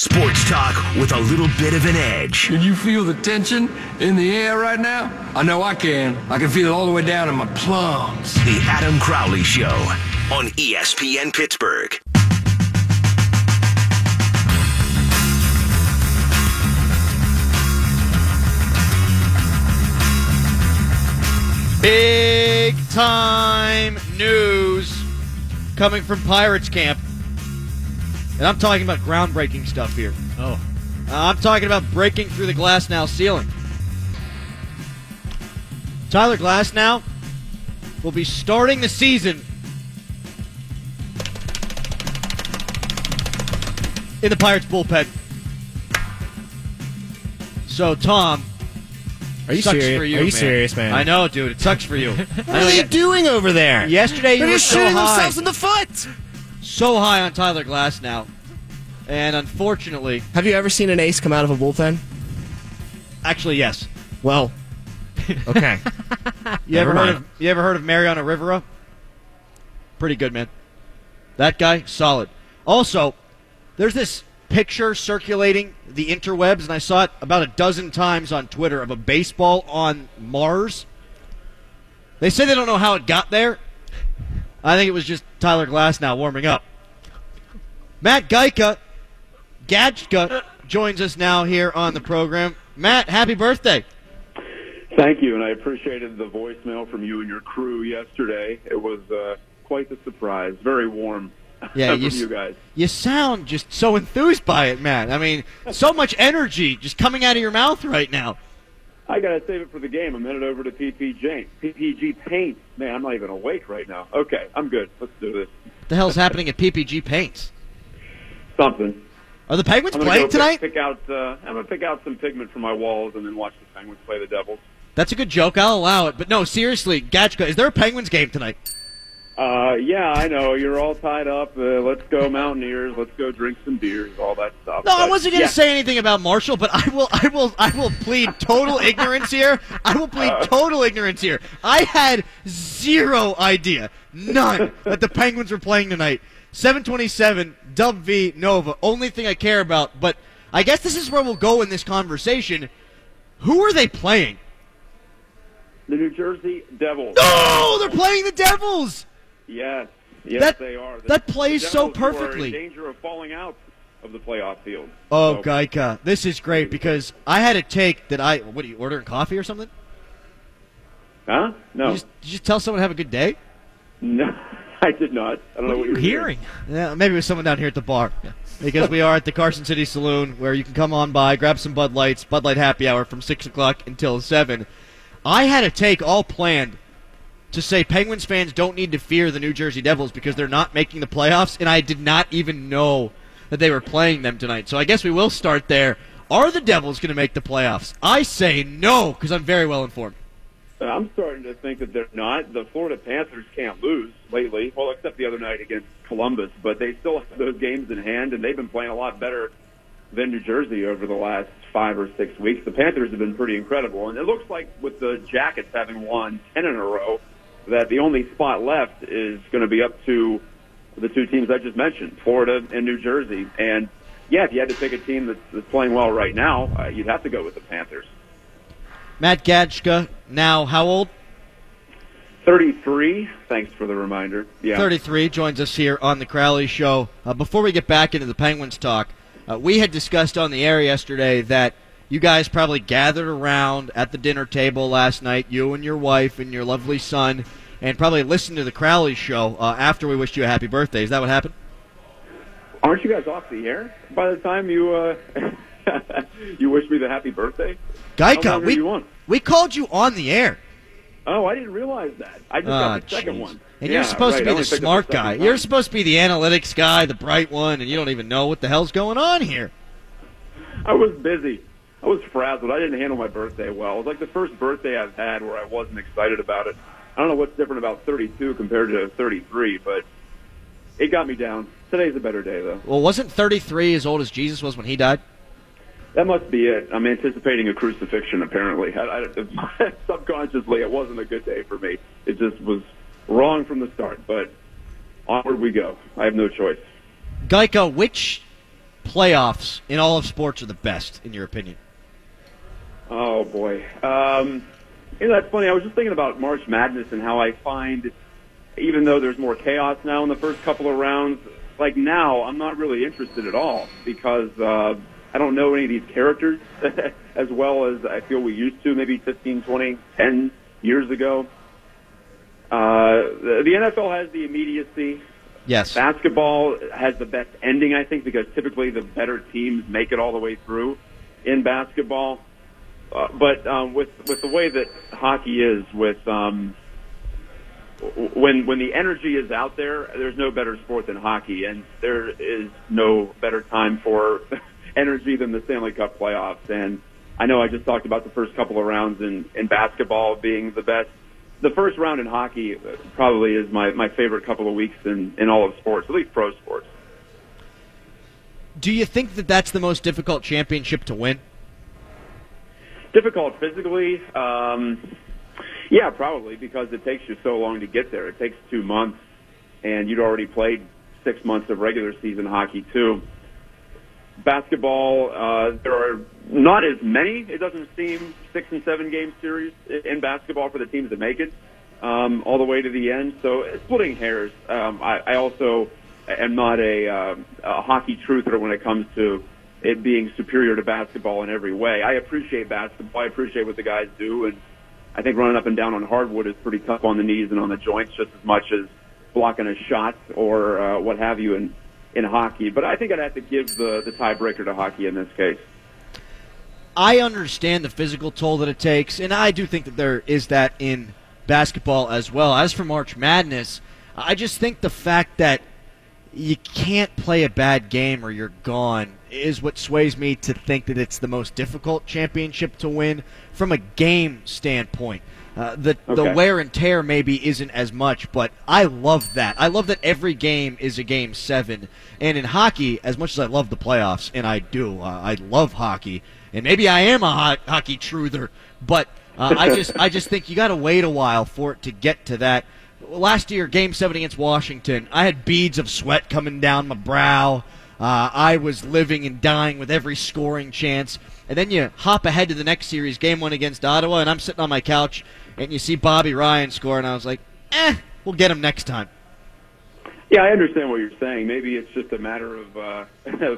Sports talk with a little bit of an edge. Can you feel the tension in the air right now? I know I can. I can feel it all the way down in my plums. The Adam Crowley Show on ESPN Pittsburgh. Big time news coming from Pirates camp. And I'm talking about groundbreaking stuff here. Oh. Uh, I'm talking about breaking through the glass now ceiling. Tyler Glasnow will be starting the season in the Pirates bullpen. So, Tom, Are you sucks serious? for you, Are you man. serious, man? I know, dude. It sucks for you. What are you doing over there? Yesterday you They're were just so shooting high, themselves in the foot. So high on Tyler Glasnow, and unfortunately, Have you ever seen an ace come out of a bullpen? actually, yes. Well, okay. You ever Never heard of you ever heard of Mariano Rivera? Pretty good, man. That guy, solid. Also, there's this picture circulating the interwebs, and I saw it about a dozen times on Twitter of a baseball on Mars. They say they don't know how it got there. I think it was just Tyler Glasnow warming up. Matt Geika, Gajtka, joins us now here on the program. Matt, happy birthday. Thank you, and I appreciated the voicemail from you and your crew yesterday. It was uh, quite the surprise. Very warm Yeah, you you, guys. You sound just so enthused by it, man. I mean, so much energy just coming out of your mouth right now. I gotta save it for the game. I'm headed over to PPG. PPG Paint. Man, I'm not even awake right now. Okay, I'm good. Let's do this. What the hell's happening at PPG Paints? Something. Are the Penguins playing tonight? Pick, pick out. Uh, I'm gonna pick out some pigment from my walls and then watch the Penguins play the Devils. That's a good joke. I'll allow it. But no, seriously, Gajtka, is there a Penguins game tonight? Uh, yeah, I know you're all tied up. Uh, let's go Mountaineers. Let's go drink some beers. All that stuff. No, I wasn't going to yeah. say anything about Marshall, but I will, I will, I will plead total ignorance here. I will plead Uh. total ignorance here. I had zero idea, none, that the Penguins were playing tonight. 727, Dub V, Nova. Only thing I care about, but I guess this is where we'll go in this conversation. Who are they playing? the New Jersey Devils. No, they're playing the Devils. Yes, yes, That- they are. The- that plays so perfectly. danger of falling out of the playoff field. Oh, So- Gaika, this is great because I had a take that I. What are you ordering coffee or something? Huh? No, You just, you just tell someone to have a good day. no, I did not. I don't know what you're Hearing. Yeah, maybe it was someone down here at the bar. Because we are at the Carson City Saloon where you can come on by, grab some Bud Lights, Bud Light happy hour from 6 o'clock until 7. I had a take all planned to say Penguins fans don't need to fear the New Jersey Devils because they're not making the playoffs, and I did not even know that they were playing them tonight. So I guess we will start there. Are the Devils going to make the playoffs? I say no because I'm very well informed. I'm starting to think that they're not. The Florida Panthers can't lose lately. Well, except the other night against Columbus, but they still have those games in hand, and they've been playing a lot better than New Jersey over the last five or six weeks. The Panthers have been pretty incredible, and it looks like with the Jackets having won ten in a row, that the only spot left is going to be up to the two teams I just mentioned, Florida and New Jersey. And yeah, if you had to pick a team that's, that's playing well right now, uh, you'd have to go with the Panthers. Matt Gajtka, now how old? 33. Thanks for the reminder. Yeah. 33 joins us here on the Crowley Show. Uh, before we get back into the Penguins talk, uh, we had discussed on the air yesterday that you guys probably gathered around at the dinner table last night, you and your wife and your lovely son, and probably listened to the Crowley Show uh, after we wished you a happy birthday. Is that what happened? Aren't you guys off the air by the time you uh, you wish me the happy birthday? How Geica, we, we called you on the air. Oh, I didn't realize that. I just Ah, got the second jeez. one. And Yeah, you're supposed right. to be the smart second guy. You're supposed to be the analytics guy, the bright one, and you don't even know what the hell's going on here. I was busy. I was frazzled. I didn't handle my birthday well. It was like the first birthday I've had where I wasn't excited about it. I don't know what's different about 32 compared to 33, but it got me down. Today's a better day, though. Well, wasn't 33 as old as Jesus was when he died? That must be it. I'm anticipating a crucifixion. Apparently, I, I, subconsciously, it wasn't a good day for me. It just was wrong from the start. But onward we go. I have no choice. Geico, which playoffs in all of sports are the best, in your opinion? Oh boy, um, you know that's funny. I was just thinking about March Madness and how I find, even though there's more chaos now in the first couple of rounds, like now I'm not really interested at all because uh, I don't know any of these characters as well as I feel we used to maybe 15, 20, 10 years ago. Uh, the, the NFL has the immediacy. Yes. Basketball has the best ending, I think, because typically the better teams make it all the way through in basketball. Uh, but um, with with the way that hockey is, with um, when when the energy is out there, there's no better sport than hockey, and there is no better time for energy than the Stanley Cup playoffs. And I know I just talked about the first couple of rounds in in basketball being the best. The first round in hockey probably is my my favorite couple of weeks in in all of sports, at least pro sports. Do you think that that's the most difficult championship to win? difficult physically. Um, yeah, probably because it takes you so long to get there. It takes two months, and you'd already played six months of regular season hockey too. Basketball, uh, there are not as many. It doesn't seem six and seven game series in basketball for the teams that make it um, all the way to the end. So splitting hairs. Um, I, I also am not a, uh, a hockey truther when it comes to it being superior to basketball in every way. I appreciate basketball. I appreciate what the guys do, and I think running up and down on hardwood is pretty tough on the knees and on the joints, just as much as blocking a shot or uh, what have you in in hockey. But I think I'd have to give the the tiebreaker to hockey in this case. I understand the physical toll that it takes, and I do think that there is that in basketball as well. As for March Madness, I just think the fact that you can't play a bad game or you're gone is what sways me to think that it's the most difficult championship to win from a game standpoint. Uh, the the wear and tear maybe isn't as much, but I love that. I love that every game is a game seven. And in hockey, as much as I love the playoffs, and I do, uh, I love hockey, and maybe I am a ho- hockey truther, but uh, I just I just think you got to wait a while for it to get to that. Last year, Game Seven against Washington, I had beads of sweat coming down my brow. Uh, I was living and dying with every scoring chance. And then you hop ahead to the next series, game one against Ottawa, and I'm sitting on my couch, and you see Bobby Ryan score, and I was like, eh, we'll get him next time. Yeah, I understand what you're saying. Maybe it's just a matter of uh,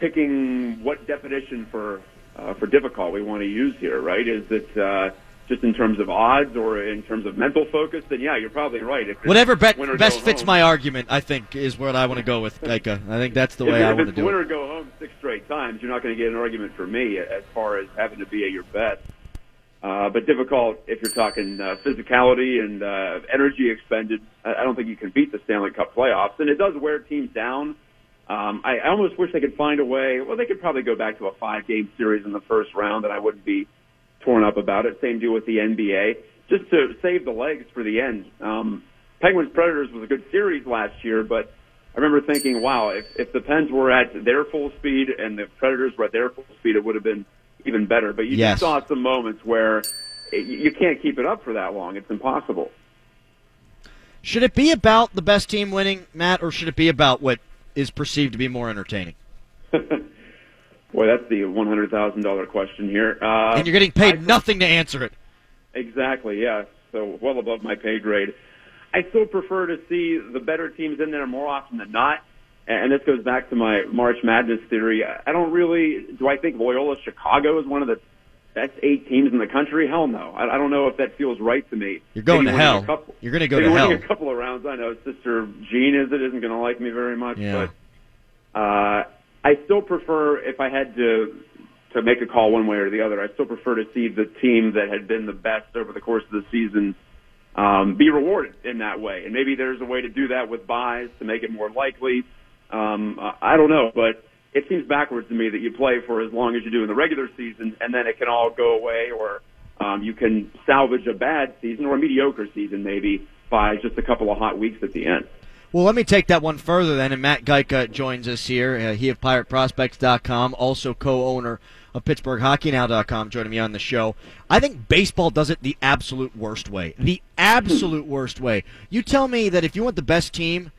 picking what definition for uh, for difficult we want to use here, right? Is it uh, just in terms of odds or in terms of mental focus? Then yeah, you're probably right. If Whatever bet, best fits home- my argument, I think, is what I want to go with, Geica. I think that's the if, way I want to it's do win it. or go home six straight times, you're not going to get an argument from me as far as having to be at your best. Uh, but difficult if you're talking uh, physicality and uh, energy expended. I don't think you can beat the Stanley Cup playoffs, and it does wear teams down. Um, I, I almost wish they could find a way. Well, they could probably go back to a five-game series in the first round, and I wouldn't be torn up about it. Same deal with the NBA, just to save the legs for the end. Um, Penguins Predators was a good series last year, but I remember thinking, wow, if, if the Pens were at their full speed and the Predators were at their full speed, it would have been even better. But you Yes. just saw some moments where it, you can't keep it up for that long. It's impossible. Should it be about the best team winning, Matt, or should it be about what is perceived to be more entertaining? Boy, that's the one hundred thousand dollar question here. Uh, and you're getting paid I- nothing to answer it. Exactly, yeah. So well above my pay grade. I still prefer to see the better teams in there more often than not. And this goes back to my March Madness theory. I don't really, do I think Loyola Chicago is one of the best eight teams in the country? Hell no. I, I don't know if that feels right to me. You're going Maybe to hell. Couple, You're gonna go to hell. a couple of rounds. I know Sister Jean is it isn't going to like me very much, Yeah. but uh, I still prefer if I had to to make a call one way or the other. I still prefer to see the team that had been the best over the course of the season um, be rewarded in that way. And maybe there's a way to do that with buys to make it more likely. Um, I don't know, but it seems backwards to me that you play for as long as you do in the regular season, and then it can all go away, or um, you can salvage a bad season or a mediocre season maybe by just a couple of hot weeks at the end. Well, let me take that one further then, and Matt Geica joins us here. Uh, he of PirateProspects.com, also co-owner of PittsburghHockeyNow.com, joining me on the show. I think baseball does it the absolute worst way. The absolute worst way. You tell me that if you want the best team,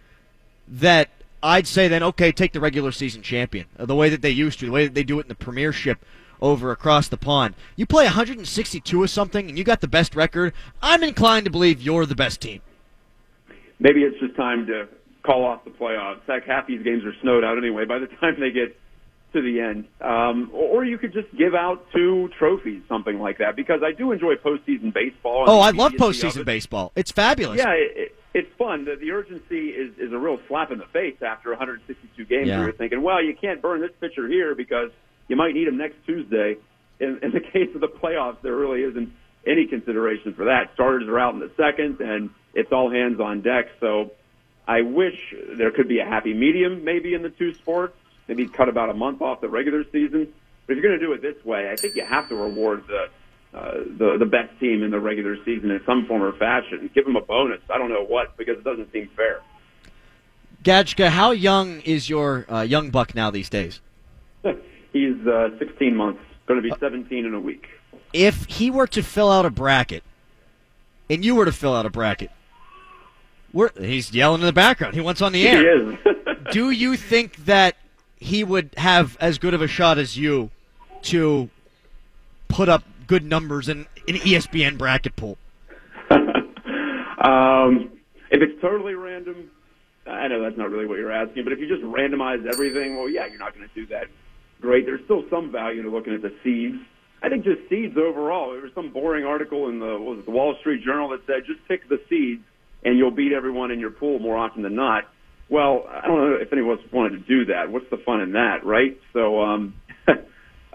that I'd say then, okay, take the regular season champion, uh, the way that they used to, the way that they do it in the Premiership over across the pond. You play 162 or something, and you got the best record. I'm inclined to believe you're the best team. Maybe it's just time to call off the playoffs. Heck, half these games are snowed out anyway. By the time they get to the end, um, or you could just give out two trophies, something like that. Because I do enjoy postseason baseball. Oh, I love postseason baseball. It's fabulous. Yeah, it, it, it's fun. The, the urgency is, is a real slap in the face after 162 games. Yeah. You're thinking, well, you can't burn this pitcher here because you might need him next Tuesday. In, in the case of the playoffs, there really isn't any consideration for that. Starters are out in the second, and it's all hands on deck. So I wish there could be a happy medium maybe in the two sports. Maybe cut about a month off the regular season. But if you're going to do it this way, I think you have to reward the uh, the the best team in the regular season in some form or fashion. Give them a bonus. I don't know what because it doesn't seem fair. Gajtka, how young is your uh, young buck now these days? He's uh, 16 months, going to be 17 in a week. If he were to fill out a bracket, and you were to fill out a bracket, we're, he's yelling in the background. He wants on the air. He is. Do you think that he would have as good of a shot as you to put up good numbers in an ESPN bracket pool? um, if it's totally random, I know that's not really what you're asking, but if you just randomize everything, well, yeah, you're not going to do that. Great. There's still some value to looking at the seeds. I think just seeds overall. There was some boring article in the was it, the Wall Street Journal that said just pick the seeds and you'll beat everyone in your pool more often than not. Well, I don't know if anyone else wanted to do that. What's the fun in that, right? So, um,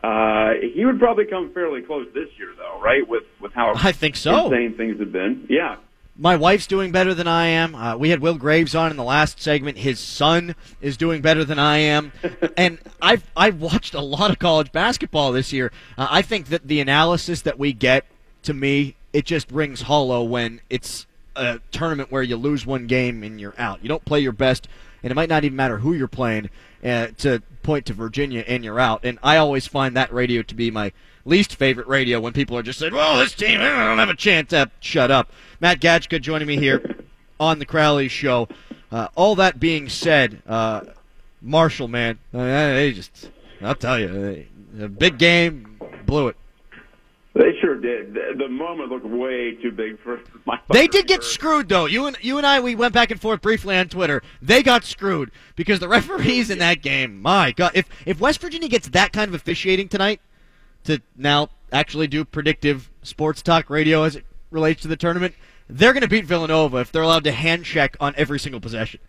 uh, he would probably come fairly close this year, though, right? With with how I think so. insane things have been. Yeah. My wife's doing better than I am. Uh, we had Will Graves on in the last segment. His son is doing better than I am, and I've I've watched a lot of college basketball this year. Uh, I think that the analysis that we get, to me, it just rings hollow when it's a tournament where you lose one game and you're out. You don't play your best, and it might not even matter who you're playing uh, to point to Virginia and you're out. And I always find that radio to be my least favorite radio when people are just saying, "Well, this team, I don't have a chance." Uh, shut up. Matt Gajtka joining me here on the Crowley Show. Uh, all that being said, uh, Marshall, man, uh, they just, I'll tell you, they, a big game, blew it. They sure did. The, moment looked way too big for my. They did get screwed though. You and you and I we went back and forth briefly on Twitter. They got screwed because the referees in that game. My God, if if West Virginia gets that kind of officiating tonight to now actually do predictive sports talk radio as it relates to the tournament, they're going to beat Villanova if they're allowed to hand check on every single possession.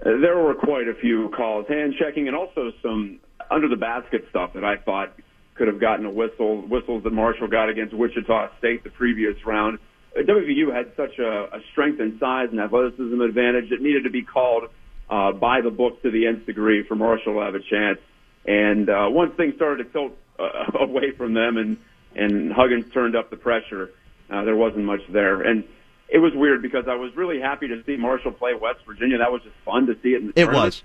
Uh, there were quite a few calls, hand checking, and also some under the basket stuff that I thought could have gotten a whistle. Whistles that Marshall got against Wichita State the previous round. WVU had such a, a strength and size and athleticism advantage that needed to be called uh, by the book to the nth degree for Marshall to have a chance. And uh, once things started to tilt uh, away from them, and and Huggins turned up the pressure, uh, there wasn't much there. And it was weird because I was really happy to see Marshall play West Virginia. That was just fun to see it in the It tournament. was.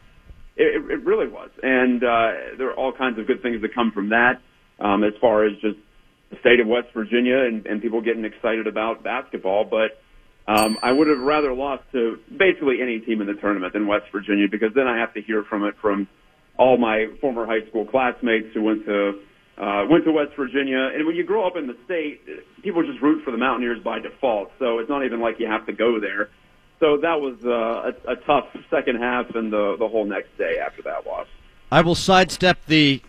It, it really was, and uh, there are all kinds of good things that come from that. Um, as far as just the state of West Virginia and, and people getting excited about basketball, but um, I would have rather lost to basically any team in the tournament than West Virginia because then I have to hear from it from all my former high school classmates who went to uh, went to West Virginia. And when you grow up in the state, people just root for the Mountaineers by default. So it's not even like you have to go there. So that was uh, a, a tough second half and the the whole next day after that loss. I will sidestep the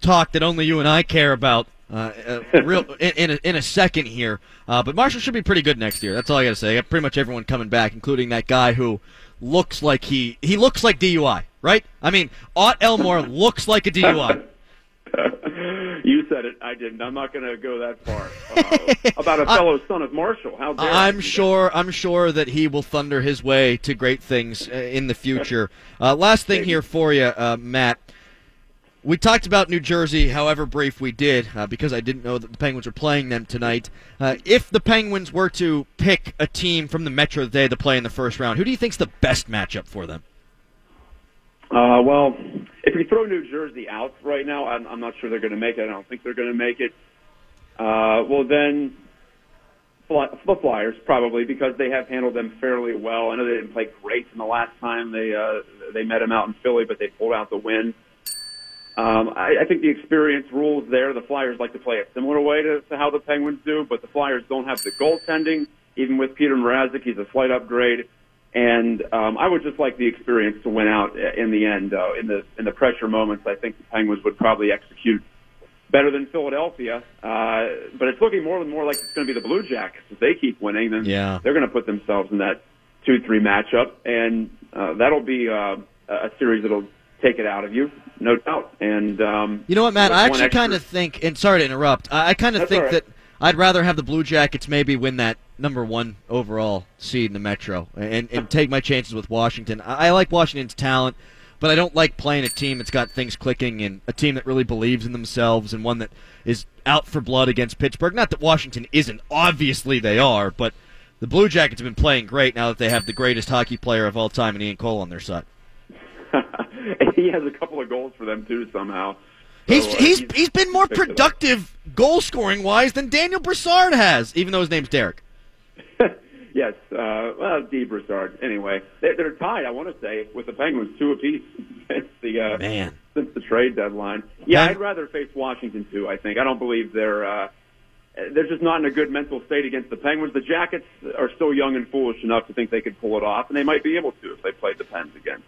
talk that only you and I care about. Uh, uh, real in, in, a, in a second here, uh, but Marshall should be pretty good next year. That's all I got to say. I got pretty much everyone coming back, including that guy who looks like he he looks like DUI, right? I mean, Ott Elmore looks like a DUI. you said it. I didn't. I'm not going to go that far uh, about a fellow son of Marshall. How dare I'm do that? sure. I'm sure that he will thunder his way to great things uh, in the future. Uh, last thing here for you, uh, Matt. We talked about New Jersey, however brief we did, uh, because I didn't know that the Penguins were playing them tonight. Uh, if the Penguins were to pick a team from the Metro had to play in the first round, who do you think's the best matchup for them? Uh, well, if you throw New Jersey out right now, I'm, I'm not sure they're going to make it. I don't think they're going to make it. Uh, well, then the Flyers probably because they have handled them fairly well. I know they didn't play great in the last time they uh, they met them out in Philly, but they pulled out the win. Um, I, I think the experience rules there. The Flyers like to play a similar way to, to how the Penguins do, but the Flyers don't have the goaltending. Even with Peter Mrazek, he's a slight upgrade. And um, I would just like the experience to win out in the end. Uh, in the in the pressure moments, I think the Penguins would probably execute better than Philadelphia. Uh, but it's looking more and more like it's going to be the Blue Jackets. If they keep winning, then Yeah. they're going to put themselves in that two-three matchup, and uh, that'll be uh, a series that'll take it out of you, no doubt. And um, You know what, Matt? I actually kind of think, and sorry to interrupt, I, I kind of think right. that I'd rather have the Blue Jackets maybe win that number one overall seed in the Metro and, and take my chances with Washington. I, I like Washington's talent, but I don't like playing a team that's got things clicking and a team that really believes in themselves and one that is out for blood against Pittsburgh. Not that Washington isn't, obviously they are, but the Blue Jackets have been playing great now that they have the greatest hockey player of all time in Ian Cole on their side. he has a couple of goals for them too somehow. He's, So, uh, he's he's been more picked it up. productive goal scoring wise than Daniel Brassard has, even though his name's Derek. yes, uh, well, D. Broussard. Anyway, they're, they're tied. I want to say with the Penguins, two apiece since the uh, Man. since the trade deadline. Yeah, Pen- I'd rather face Washington too. I think I don't believe they're uh, they're just not in a good mental state against the Penguins. The Jackets are still young and foolish enough to think they could pull it off, and they might be able to if they played the Pens again.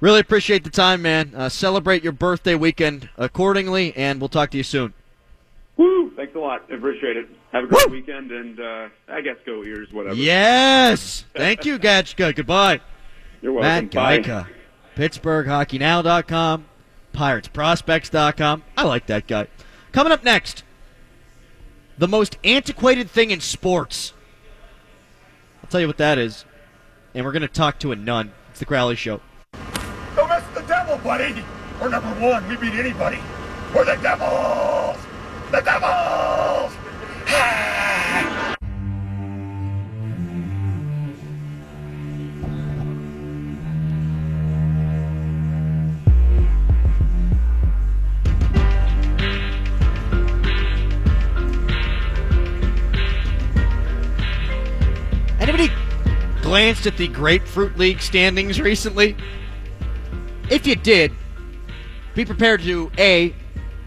Really appreciate the time, man. Uh, celebrate your birthday weekend accordingly, and we'll talk to you soon. Woo! Thanks a lot. Appreciate it. Have a great Woo! weekend, and uh, I guess go ears, whatever. Yes. Thank you, Gajtka. Goodbye. You're welcome. Matt. Geica. PittsburghHockeyNow.com. PiratesProspects.com. I like that guy. Coming up next, the most antiquated thing in sports. I'll tell you what that is. And we're going to talk to a nun. It's the Crowley Show. Buddy. We're number one. We beat anybody. We're the devils. The devils. Anybody glanced at the Grapefruit League standings recently? If you did, be prepared to A,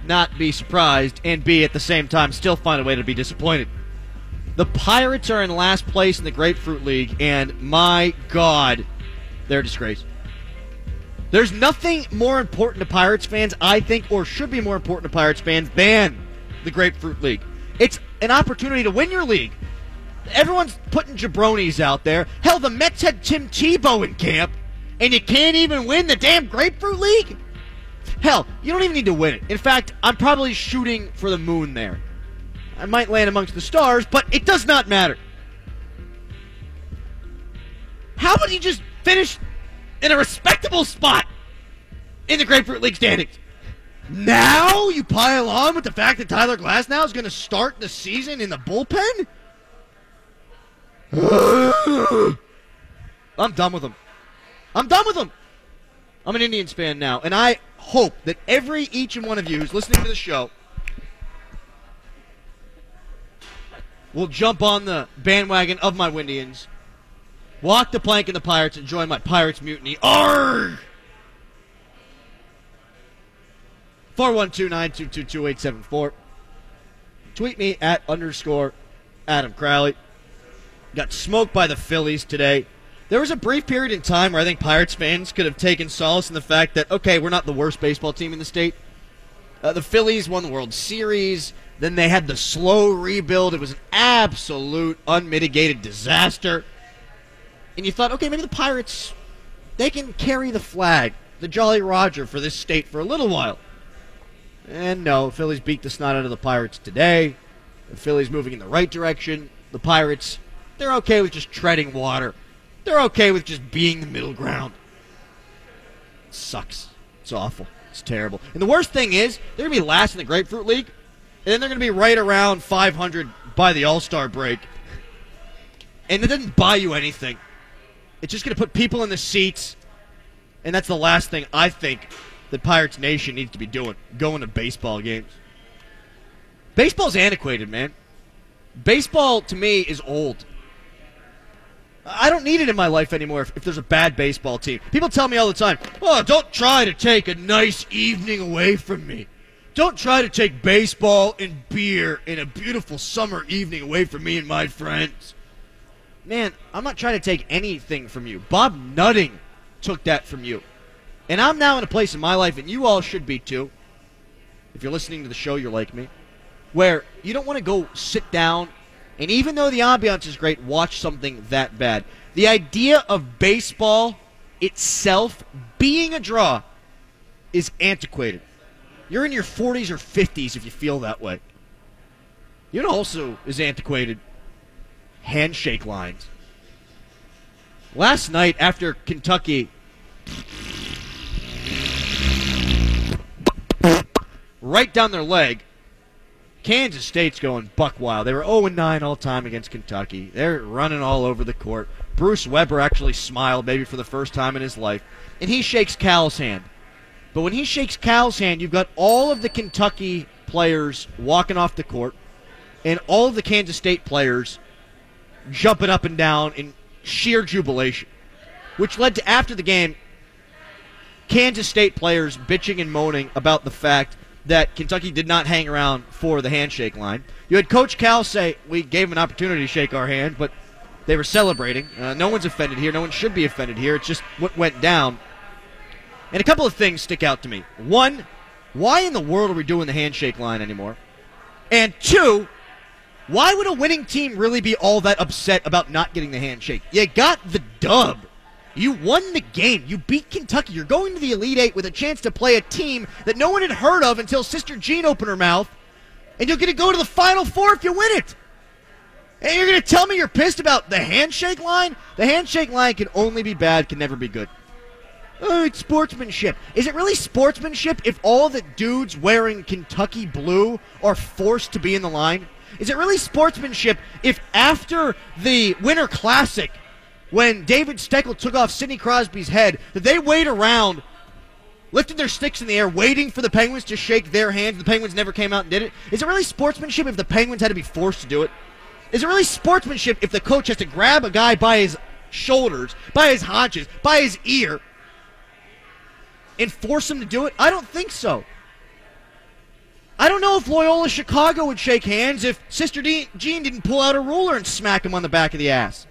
not be surprised, and B, at the same time, still find a way to be disappointed. The Pirates are in last place in the Grapefruit League, and my God, they're a disgrace. There's nothing more important to Pirates fans, I think, or should be more important to Pirates fans than the Grapefruit League. It's an opportunity to win your league. Everyone's putting jabronis out there. Hell, the Mets had Tim Tebow in camp, and you can't even win the damn Grapefruit League? Hell, you don't even need to win it. In fact, I'm probably shooting for the moon there. I might land amongst the stars, but it does not matter. How would you just finish in a respectable spot in the Grapefruit League standings? Now you pile on with the fact that Tyler Glasnow is going to start the season in the bullpen? I'm done with them. I'm done with them. I'm an Indians fan now, and I hope that every each and one of you who's listening to the show will jump on the bandwagon of my Windians, walk the plank in the Pirates, and join my Pirates mutiny. Arrgh! 412-922-2874. Tweet me at underscore Adam Crowley. Got smoked by the Phillies today. There was a brief period in time where I think Pirates fans could have taken solace in the fact that, okay, we're not the worst baseball team in the state. Uh, the Phillies won the World Series. Then they had the slow rebuild. It was an absolute unmitigated disaster. And you thought, okay, maybe the Pirates, they can carry the flag, the Jolly Roger, for this state for a little while. And no, Phillies beat the snot out of the Pirates today. The Phillies moving in the right direction. The Pirates, they're okay with just treading water. They're okay with just being the middle ground. It sucks. It's awful. It's terrible. And the worst thing is, they're going to be last in the Grapefruit League, and then they're going to be right around 500 by the All Star break. And it doesn't buy you anything. It's just going to put people in the seats, and that's the last thing I think that Pirates Nation needs to be doing going to baseball games. Baseball's antiquated, man. Baseball to me is old. I don't need it in my life anymore if, if there's a bad baseball team. People tell me all the time, oh, don't try to take a nice evening away from me. Don't try to take baseball and beer and a beautiful summer evening away from me and my friends. Man, I'm not trying to take anything from you. Bob Nutting took that from you. And I'm now in a place in my life, and you all should be too. If you're listening to the show, you're like me, where you don't want to go sit down and even though the ambiance is great, watch something that bad. The idea of baseball itself being a draw is antiquated. You're in your 40s or 50s if you feel that way. You know, also is antiquated handshake lines. Last night after Kentucky right down their leg, Kansas State's going buck wild. They were 0 9 all time against Kentucky. They're running all over the court. Bruce Weber actually smiled, maybe for the first time in his life, and he shakes Cal's hand. But when he shakes Cal's hand, you've got all of the Kentucky players walking off the court, and all of the Kansas State players jumping up and down in sheer jubilation, which led to after the game, Kansas State players bitching and moaning about the fact that Kentucky did not hang around for the handshake line. You had Coach Cal say, We gave him an opportunity to shake our hand, but they were celebrating. Uh, no one's offended here. No one should be offended here. It's just what went down. And a couple of things stick out to me. One, why in the world are we doing the handshake line anymore? And two, why would a winning team really be all that upset about not getting the handshake? You got the dub. You won the game. You beat Kentucky. You're going to the Elite Eight with a chance to play a team that no one had heard of until Sister Jean opened her mouth. And you're going to go to the Final Four if you win it. And you're going to tell me you're pissed about the handshake line? The handshake line can only be bad, can never be good. Oh, it's sportsmanship. Is it really sportsmanship if all the dudes wearing Kentucky blue are forced to be in the line? Is it really sportsmanship if after the Winter Classic, when David Steckel took off Sidney Crosby's head, that they wait around, lifted their sticks in the air, waiting for the Penguins to shake their hands? The Penguins never came out and did it. Is it really sportsmanship if the Penguins had to be forced to do it? Is it really sportsmanship if the coach has to grab a guy by his shoulders, by his haunches, by his ear, and force him to do it? I don't think so. I don't know if Loyola Chicago would shake hands if Sister Jean didn't pull out a ruler and smack him on the back of the ass.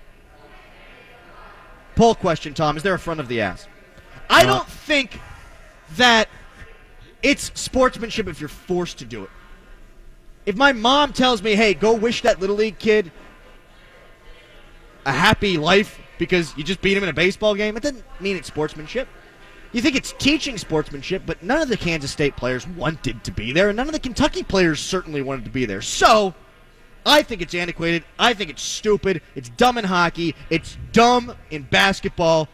Poll question, Tom. Is there a front of the ass? I don't think that it's sportsmanship if you're forced to do it. If my mom tells me, hey, go wish that Little League kid a happy life because you just beat him in a baseball game, it doesn't mean it's sportsmanship. You think it's teaching sportsmanship, but none of the Kansas State players wanted to be there, and none of the Kentucky players certainly wanted to be there. So, I think it's antiquated. I think it's stupid. It's dumb in hockey. It's dumb in basketball.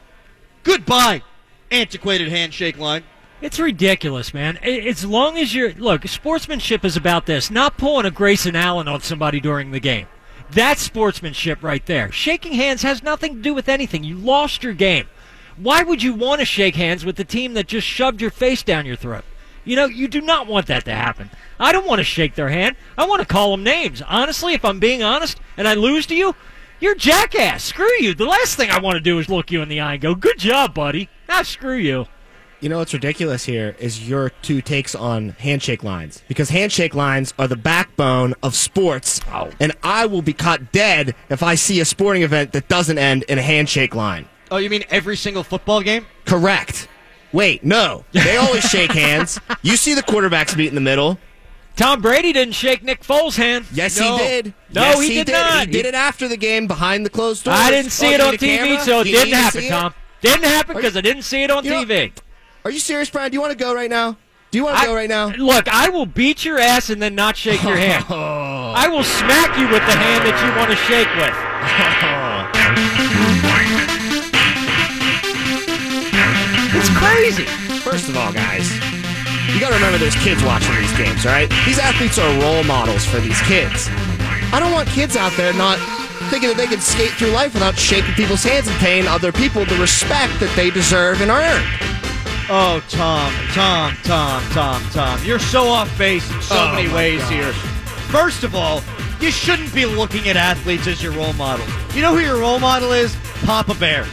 Goodbye, antiquated handshake line. It's ridiculous, man. As long as you're look, sportsmanship is about this, not pulling a Grayson Allen on somebody during the game. That's sportsmanship right there. Shaking hands has nothing to do with anything. You lost your game. Why would you want to shake hands with the team that just shoved your face down your throat? You know, you do not want that to happen. I don't want to shake their hand. I want to call them names. Honestly, if I'm being honest and I lose to you, you're jackass. Screw you. The last thing I want to do is look you in the eye and go, good job, buddy. Now screw you. You know what's ridiculous here is your two takes on handshake lines because handshake lines are the backbone of sports, Oh. and I will be caught dead if I see a sporting event that doesn't end in a handshake line. Oh, you mean every single football game? Correct. Wait, no. They always shake hands. You see the quarterbacks meet in the middle. Tom Brady didn't shake Nick Foles' hand. Yes, No. he did. No, yes, he did not. He did it after the game behind the closed doors. I didn't see it on TV, camera? so it didn't happen, it? Tom. Didn't happen because I didn't see it on You know- TV. Are you serious, Brian? Do you want to go right now? Do you want to I- go right now? Look, I will beat your ass and then not shake your hand. I will smack you with the hand that you want to shake with. It's crazy. First of all, guys, you got to remember there's kids watching these games, right? These athletes are role models for these kids. I don't want kids out there not thinking that they can skate through life without shaking people's hands and paying other people the respect that they deserve and earn. Oh, Tom, Tom, Tom, Tom, Tom. You're so off base in so Oh, many ways God. here. First of all, you shouldn't be looking at athletes as your role model. You know who your role model is? Papa Bear.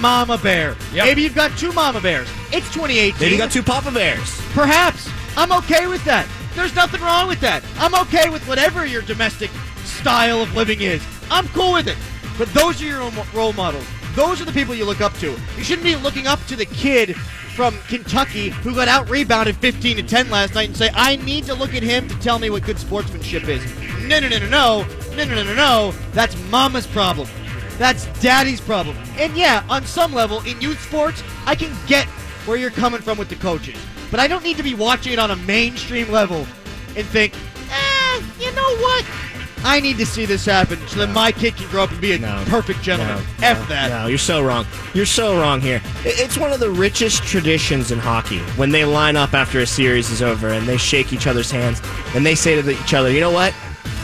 Mama Bear. Yep. Maybe you've got two Mama Bears. It's 2018. Then you got two Papa Bears. Perhaps. I'm okay with that. There's nothing wrong with that. I'm okay with whatever your domestic style of living is. I'm cool with it. But those are your role models. Those are the people you look up to. You shouldn't be looking up to the kid from Kentucky who got out rebounded 15 to 10 last night and say, I need to look at him to tell me what good sportsmanship is. No, no, no, no, no. No, no, no, no, no. That's mama's problem. That's daddy's problem. And yeah, on some level, in youth sports, I can get where you're coming from with the coaches. But I don't need to be watching it on a mainstream level and think, eh, you know what? I need to see this happen so that my kid can grow up and be a No. perfect gentleman. No, F that. No, you're so wrong. You're so wrong here. I- It's one of the richest traditions in hockey when they line up after a series is over and they shake each other's hands and they say to the- each other, you know what?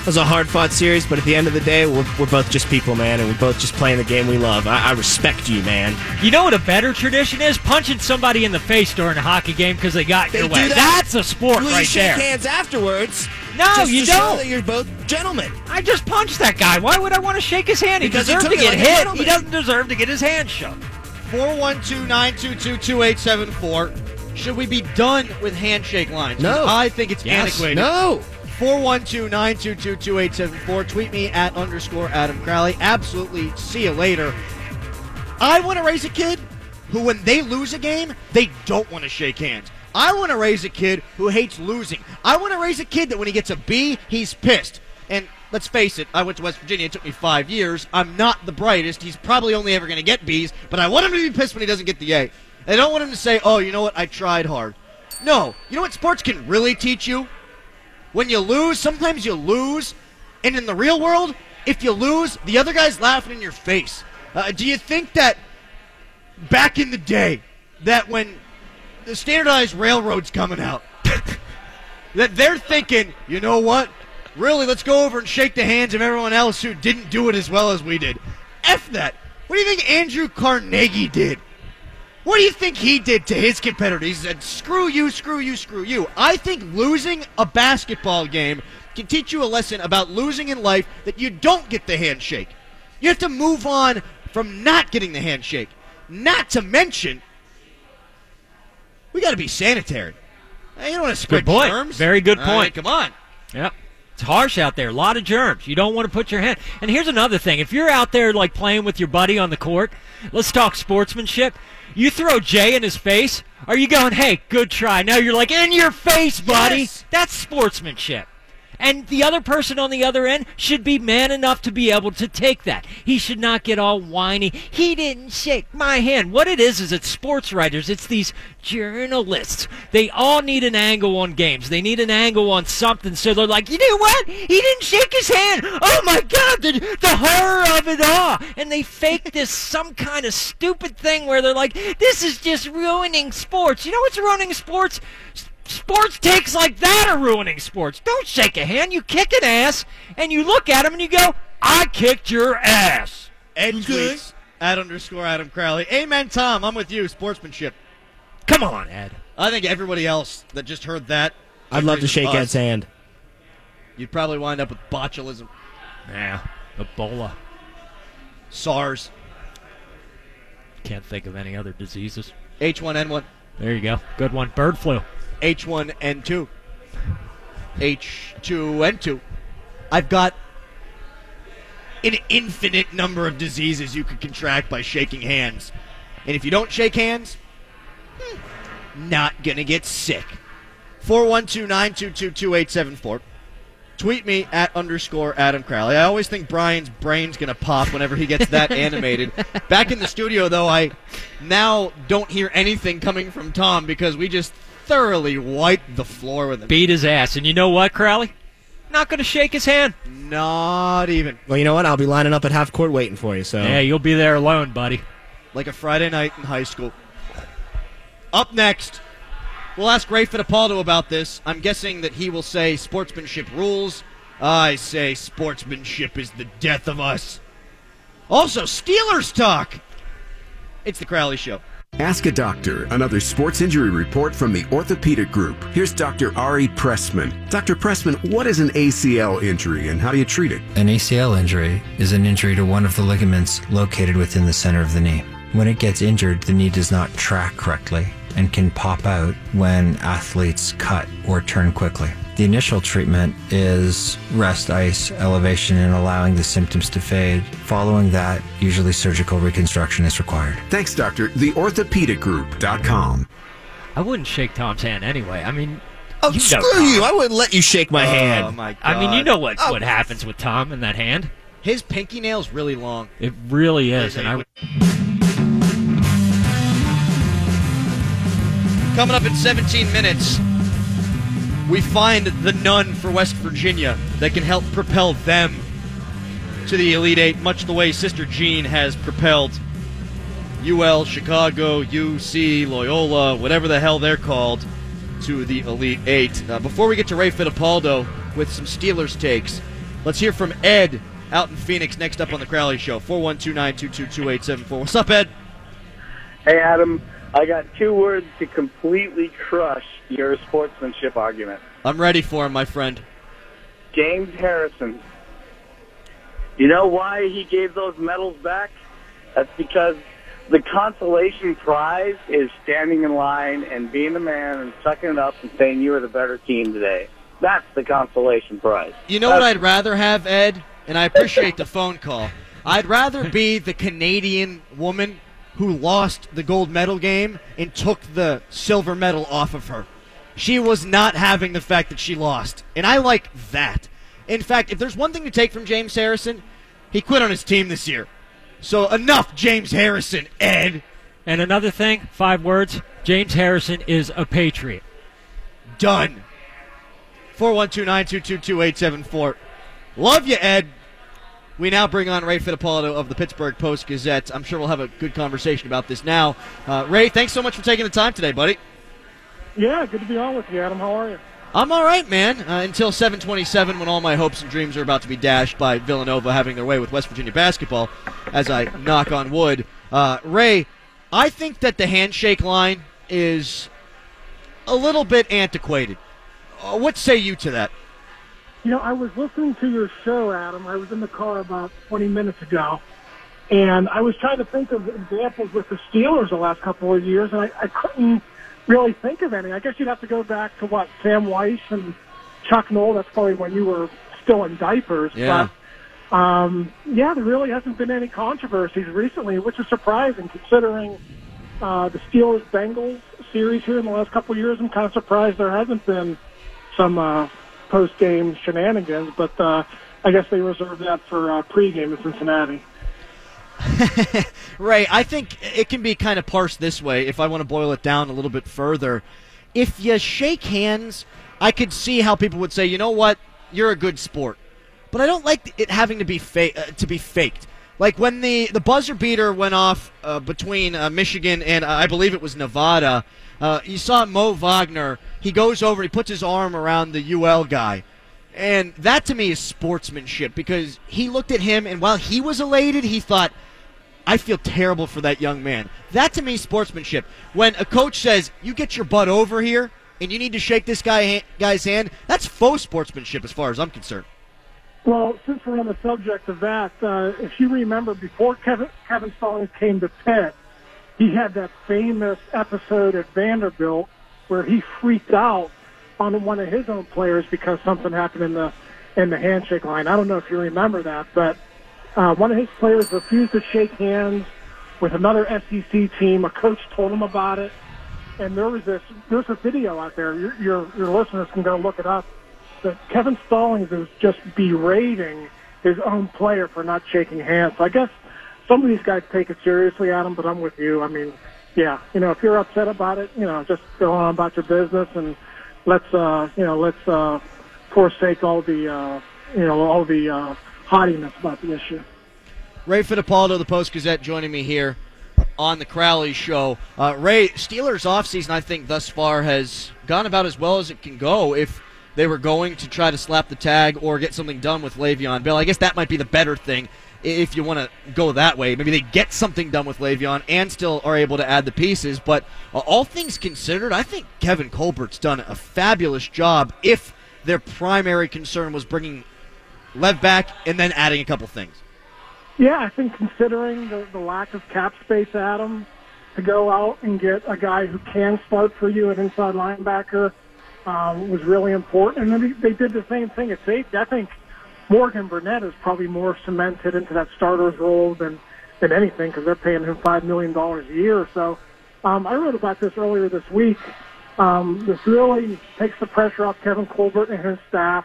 It was a hard fought series, but at the end of the day, we're, we're both just people, man, and we're both just playing the game we love. I, I respect you, man. You know what a better tradition is? Punching somebody in the face during a hockey game because they got They your way. that. That's a sport Will you right shake there. hands afterwards? No, just you to don't. that you're both gentlemen. I just punched that guy. Why would I want to shake his hand? He Because he deserved to get like hit. He doesn't deserve to get his hand shook. 412-922-2874. Should we be done with handshake lines? No. I think it's Yes. antiquated. No. 412-922-2874. Tweet me at underscore Adam Crowley. Absolutely. See you later. I want to raise a kid who, when they lose a game, they don't want to shake hands. I want to raise a kid who hates losing. I want to raise a kid that when he gets a B, he's pissed. And let's face it, I went to West Virginia. It took me five years. I'm not the brightest. He's probably only ever going to get B's, but I want him to be pissed when he doesn't get the A. I don't want him to say, oh, you know what? I tried hard. No. You know what sports can really teach you? When you lose, sometimes you lose. And in the real world, if you lose, the other guy's laughing in your face. Uh, do you think that back in the day, that when the standardized railroad's coming out, that they're thinking, you know what? Really, let's go over and shake the hands of everyone else who didn't do it as well as we did. F that. What do you think Andrew Carnegie did? What do you think he did to his competitors? He said, screw you, screw you, screw you. I think losing a basketball game can teach you a lesson about losing in life that you don't get the handshake. You have to move on from not getting the handshake. Not to mention, we got to be sanitary. You don't want to spread Good point. germs. Very good All right, point. come on. Yep. It's harsh out there. A lot of germs. You don't want to put your hand. And here's another thing. If you're out there like playing with your buddy on the court, let's talk sportsmanship. You throw Jay in his face. Are you going, hey, good try? No, you're like, in your face, buddy. Yes. That's sportsmanship. And the other person on the other end should be man enough to be able to take that. He should not get all whiny. He didn't shake my hand. What it is is it's sports writers. It's these journalists. They all need an angle on games. They need an angle on something. So they're like, you know what? He didn't shake his hand. Oh my God, the, the horror of it all. And they fake this some kind of stupid thing where they're like, this is just ruining sports. You know what's ruining sports? Sports takes like that are ruining sports. Don't shake a hand. You kick an ass, and you look at him and you go, I kicked your ass. Ed tweets at underscore Adam Crowley. Amen, Tom. I'm with you. Sportsmanship. Come on, Ed. I think everybody else that just heard that. I'd love to shake us. Ed's hand. You'd probably wind up with botulism, Yeah, Ebola. SARS, Can't think of any other diseases. H1N1, There you go. Good one. Bird flu. H1N2, H2N2. I've got an infinite number of diseases you could contract by shaking hands. And if you don't shake hands, hmm, not going to get sick. 412 922 2874. Tweet me at underscore Adam Crowley. I always think Brian's brain's going to pop whenever he gets that animated. Back in the studio, though, I now don't hear anything coming from Tom because we just thoroughly wiped the floor with him. Beat his ass. And you know what, Crowley? Not going to shake his hand. Not even. Well, you know what? I'll be lining up at half court waiting for you. So Yeah, you'll be there alone, buddy. Like a Friday night in high school. Up next, we'll ask Ray Fittipaldo about this. I'm guessing that he will say sportsmanship rules. I say sportsmanship is the death of us. Also, Steelers talk. It's the Crowley Show. Ask a Doctor, another sports injury report from the Orthopedic Group. Here's Dr. Ari Pressman. Dr. Pressman, what is an ACL injury and how do you treat it? An ACL injury is an injury to one of the ligaments located within the center of the knee. When it gets injured, the knee does not track correctly and can pop out when athletes cut or turn quickly. The initial treatment is rest, ice, elevation, and allowing the symptoms to fade. Following that, usually surgical reconstruction is required. Thanks, Doctor. TheOrthopedicGroup.com. I wouldn't shake Tom's hand anyway. I mean, Oh, you know screw Tom. you! I wouldn't let you shake my Oh hand. my god! I mean, you know what Oh. what happens with Tom and that hand. his pinky nail's really long. It really is, and I Coming up in 17 minutes, we find the nun for West Virginia that can help propel them to the Elite Eight, much the way Sister Jean has propelled UL, Chicago, UC, Loyola, whatever the hell they're called, to the Elite Eight. Uh, before we get to Ray Fittipaldo with some Steelers takes, let's hear from Ed out in Phoenix next up on the Crowley Show. 412 922 2874. What's up, Ed? Hey, Adam. I got two words to completely crush your sportsmanship argument. I'm ready for him, my friend. James Harrison. You know why he gave those medals back? That's because the consolation prize is standing in line and being the man and sucking it up and saying you were the better team today. That's the consolation prize. You know what I'd rather have, Ed? And I appreciate the phone call. I'd rather be the Canadian woman who lost the gold medal game and took the silver medal off of her. She was not having the fact that she lost. And I like that. In fact, if there's one thing to take from James Harrison, he quit on his team this year. So enough, James Harrison, Ed. and another thing, five words. James Harrison is a patriot. Done. 412-922-2874. Love you, Ed. We now bring on Ray Fittipaldo of the Pittsburgh Post Gazette. I'm sure we'll have a good conversation about this now. Uh, Ray, thanks so much for taking the time today, buddy. Yeah, good to be on with you, Adam. How are you? I'm all right, man. Uh, until 7:27, when all my hopes and dreams are about to be dashed by Villanova having their way with West Virginia basketball, as I knock on wood. Uh, Ray, I think that the handshake line is a little bit antiquated. Uh, what say you to that? You know, I was listening to your show, Adam. I was in the car about 20 minutes ago, and I was trying to think of examples with the Steelers the last couple of years, and I, I couldn't really think of any. I guess you'd have to go back to what Sam Wyche and Chuck Noll. That's probably when you were still in diapers. Yeah. But um, yeah, there really hasn't been any controversies recently, which is surprising considering uh, the Steelers Bengals series here in the last couple of years. I'm kind of surprised there hasn't been some uh, post game shenanigans, but uh, I guess they reserve that for uh, pregame in Cincinnati. Ray, I think it can be kind of parsed this way if I want to boil it down a little bit further. If you shake hands, I could see how people would say, "You know what? You're a good sport." But I don't like it having to be fa- uh, to be faked. Like when the, the buzzer beater went off uh, between uh, Michigan and uh, I believe it was Nevada, uh, you saw Mo Wagner. He goes over, he puts his arm around the UL guy. And that to me is sportsmanship because he looked at him and while he was elated, he thought, I feel terrible for that young man. That to me is sportsmanship. When a coach says, "You get your butt over here and you need to shake this guy guy's hand," that's faux sportsmanship as far as I'm concerned. Well, since we're on the subject of that, uh, if you remember, before Kevin Kevin Stallings came to Pitt, he had that famous episode at Vanderbilt where he freaked out on one of his own players because something happened in the in the handshake line. I don't know if you remember that, but uh, one of his players refused to shake hands with another SEC team. A coach told him about it, and there was this. There's a video out there. Your your, your listeners can go look it up. That Kevin Stallings is just berating his own player for not shaking hands. So I guess some of these guys take it seriously, Adam. But I'm with you. I mean, yeah, you know, if you're upset about it, you know, just go on about your business and let's, uh, you know, let's uh, forsake all the, uh, you know, all the uh, haughtiness about the issue. Ray Fittipaldo, the Post Gazette, joining me here on the Crowley Show. Uh, Ray, Steelers offseason, I think, thus far has gone about as well as it can go if they were going to try to slap the tag or get something done with Le'Veon Bell. I guess that might be the better thing. if you want to go that way. Maybe they get something done with Le'Veon and still are able to add the pieces. But uh, all things considered, I think Kevin Colbert's done a fabulous job. If their primary concern was bringing Lev back and then adding a couple things. Yeah, I think considering the, the lack of cap space, Adam, to go out and get a guy who can start for you at inside linebacker um, was really important. And then they, did the same thing at safety. I think Morgan Burnett is probably more cemented into that starter's role than than anything because they're paying him five million dollars a year. So um, I wrote about this earlier this week. Um, this really takes the pressure off Kevin Colbert and his staff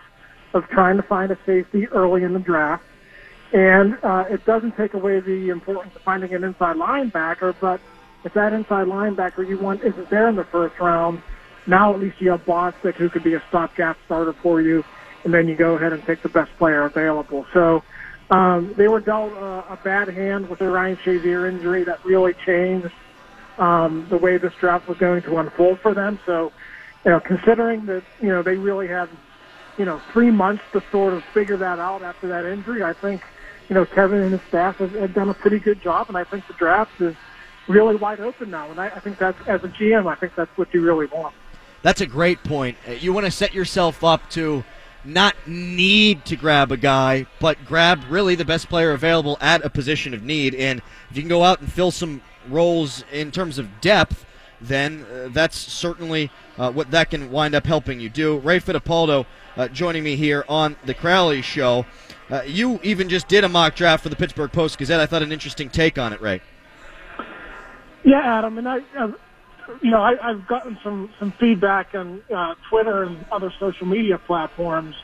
of trying to find a safety early in the draft. And uh, it doesn't take away the importance of finding an inside linebacker, but if that inside linebacker you want isn't there in the first round, now at least you have Bostic who could be a stopgap starter for you, and then you go ahead and take the best player available. So um, they were dealt uh, a bad hand with the Ryan Shazier injury that really changed um, the way this draft was going to unfold for them. So, you know, considering that you know they really had you know three months to sort of figure that out after that injury, I think you know Kevin and his staff have, have done a pretty good job, and I think the draft is really wide open now. And I, I think that's as a GM, I think that's what you really want. That's a great point. Uh, You want to set yourself up to not need to grab a guy, but grab really the best player available at a position of need. And if you can go out and fill some roles in terms of depth, then uh, that's certainly uh, what that can wind up helping you do. Ray Fittipaldo uh, joining me here on the Crowley Show. Uh, you even just did a mock draft for the Pittsburgh Post Gazette. I thought an interesting take on it, Ray. Yeah, Adam, and I, uh, you know, I, I've gotten some some feedback on uh, Twitter and other social media platforms.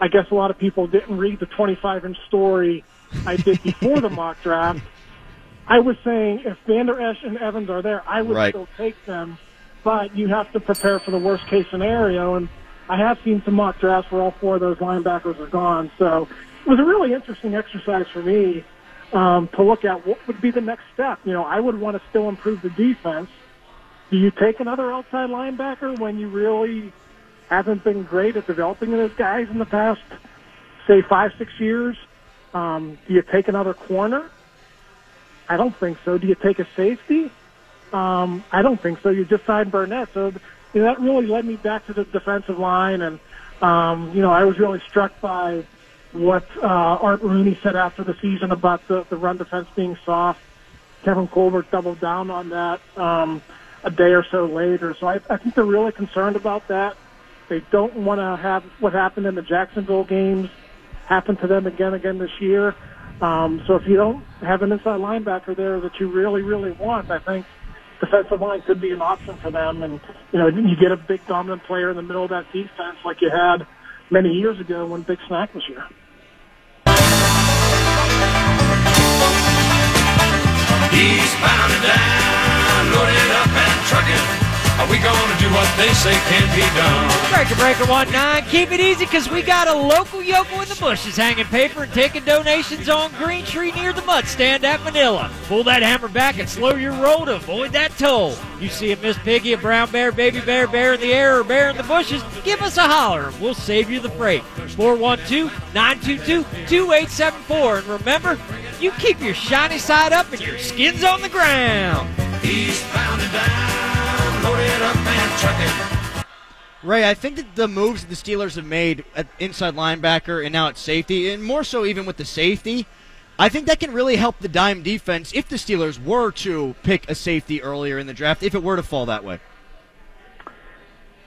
I guess a lot of people didn't read the 25 inch story I did before the mock draft. I was saying if Vander Esch and Evans are there, I would Right. still take them, but you have to prepare for the worst case scenario. And I have seen some mock drafts where all four of those linebackers are gone. So it was a really interesting exercise for me um, to look at what would be the next step. You know, I would want to still improve the defense. Do you take another outside linebacker when you really haven't been great at developing those guys in the past, say, five, six years? Um, do you take another corner? I don't think so. Do you take a safety? Um, I don't think so. You just signed Burnett. So you know, that really led me back to the defensive line. And, um, you know, I was really struck by what uh, Art Rooney said after the season about the, the run defense being soft. Kevin Colbert doubled down on that um, a day or so later. So I, I think they're really concerned about that. They don't want to have what happened in the Jacksonville games happen to them again again this year. Um, so if you don't have an inside linebacker there that you really, really want, I think defensive line could be an option for them. And, you know, you get a big dominant player in the middle of that defense like you had many years ago when Big Snack was here. Eastbound and down, loaded up trucking. Are we gonna do what they say can't be done? Breaker Breaker One Nine. Keep it easy because we got a local yokel in the bushes hanging paper and taking donations on Green Tree near the mud stand at Manila. Pull that hammer back and slow your roll to avoid that toll. You see a Miss Piggy, a brown bear, baby bear, bear in the air, or bear in the bushes, give us a holler and we'll save you the freight. 412-922-2874. And remember, you keep your shiny side up and your skin's on the ground. Eastbound and down, loaded up and trucking. Ray, I think that the moves that the Steelers have made at inside linebacker and now at safety, and more so even with the safety, I think that can really help the dime defense if the Steelers were to pick a safety earlier in the draft, if it were to fall that way.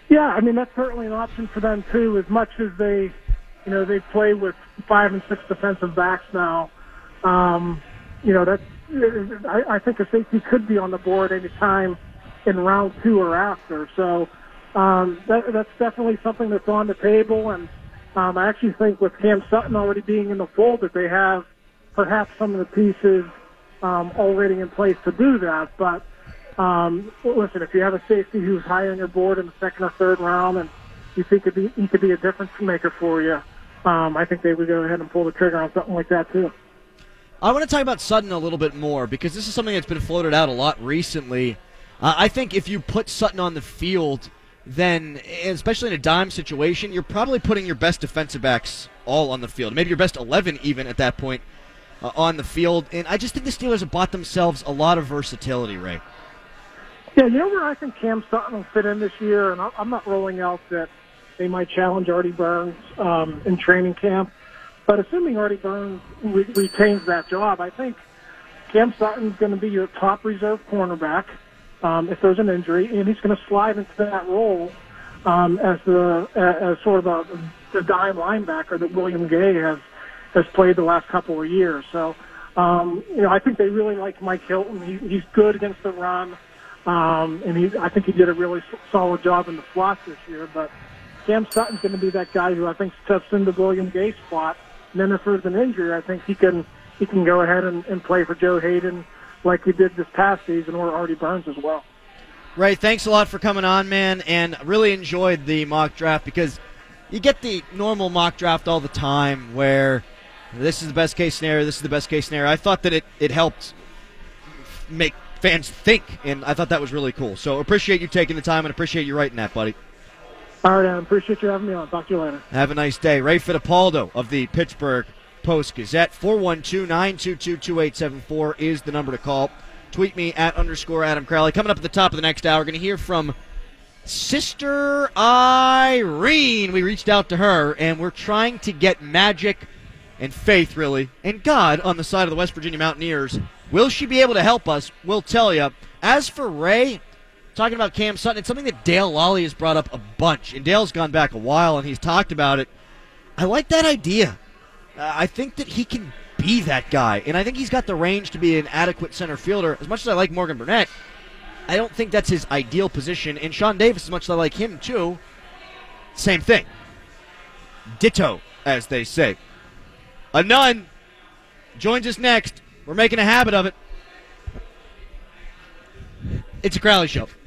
Yeah, I mean that's certainly an option for them too. As much as they, you know, they play with five and six defensive backs now. Um, you know, that's I, I think a safety could be on the board any time in round two or after. So um, that, that's definitely something that's on the table. And um, I actually think with Cam Sutton already being in the fold, that they have perhaps some of the pieces um, already in place to do that. But um, listen, if you have a safety who's high on your board in the second or third round, and you think could be, he could be a difference maker for you, um, I think they would go ahead and pull the trigger on something like that too. I want to talk about Sutton a little bit more because this is something that's been floated out a lot recently. Uh, I think if you put Sutton on the field, then, especially in a dime situation, you're probably putting your best defensive backs all on the field. Maybe your best 11 even at that point. uh, on the field. And I just think the Steelers have bought themselves a lot of versatility, Ray. Yeah, you know where I think Cam Sutton will fit in this year, and I'm not rolling out that they might challenge Artie Burns um, in training camp. But assuming Artie Burns re- retains that job, I think Cam Sutton's going to be your top reserve cornerback um, if there's an injury, and he's going to slide into that role um, as the as sort of a, the dime linebacker that William Gay has has played the last couple of years. So, um, you know, I think they really like Mike Hilton. He, he's good against the run, um, and he I think he did a really solid job in the slot this year. But Cam Sutton's going to be that guy who I think steps into William Gay's spot. Then if there's an injury, I think he can he can go ahead and, and play for Joe Haden like he did this past season, or Artie Burns as well. Ray, thanks a lot for coming on, man, and really enjoyed the mock draft because you get the normal mock draft all the time where this is the best case scenario, this is the best case scenario. I thought that it, it helped make fans think, and I thought that was really cool. So appreciate you taking the time and appreciate you writing that, buddy. All right, Adam. Appreciate you having me on. Talk to you later. Have a nice day. Ray Fittipaldo of the Pittsburgh Post Gazette. 412 922 2874 is the number to call. Tweet me at underscore Adam Crowley. Coming up at the top of the next hour, going to hear from Sister Irene. We reached out to her, and we're trying to get magic and faith, really, and God on the side of the West Virginia Mountaineers. Will she be able to help us? We'll tell you. As for Ray, talking about Cam Sutton, it's something that Dale Lolley has brought up a bunch, and Dale's gone back a while, and he's talked about it. I like that idea. Uh, I think that he can be that guy, and I think he's got the range to be an adequate center fielder. As much as I like Morgan Burnett, I don't think that's his ideal position. And Sean Davis, as much as I like him too, same thing. Ditto, as they say. A nun joins us next. We're making a habit of it. It's a Crowley Show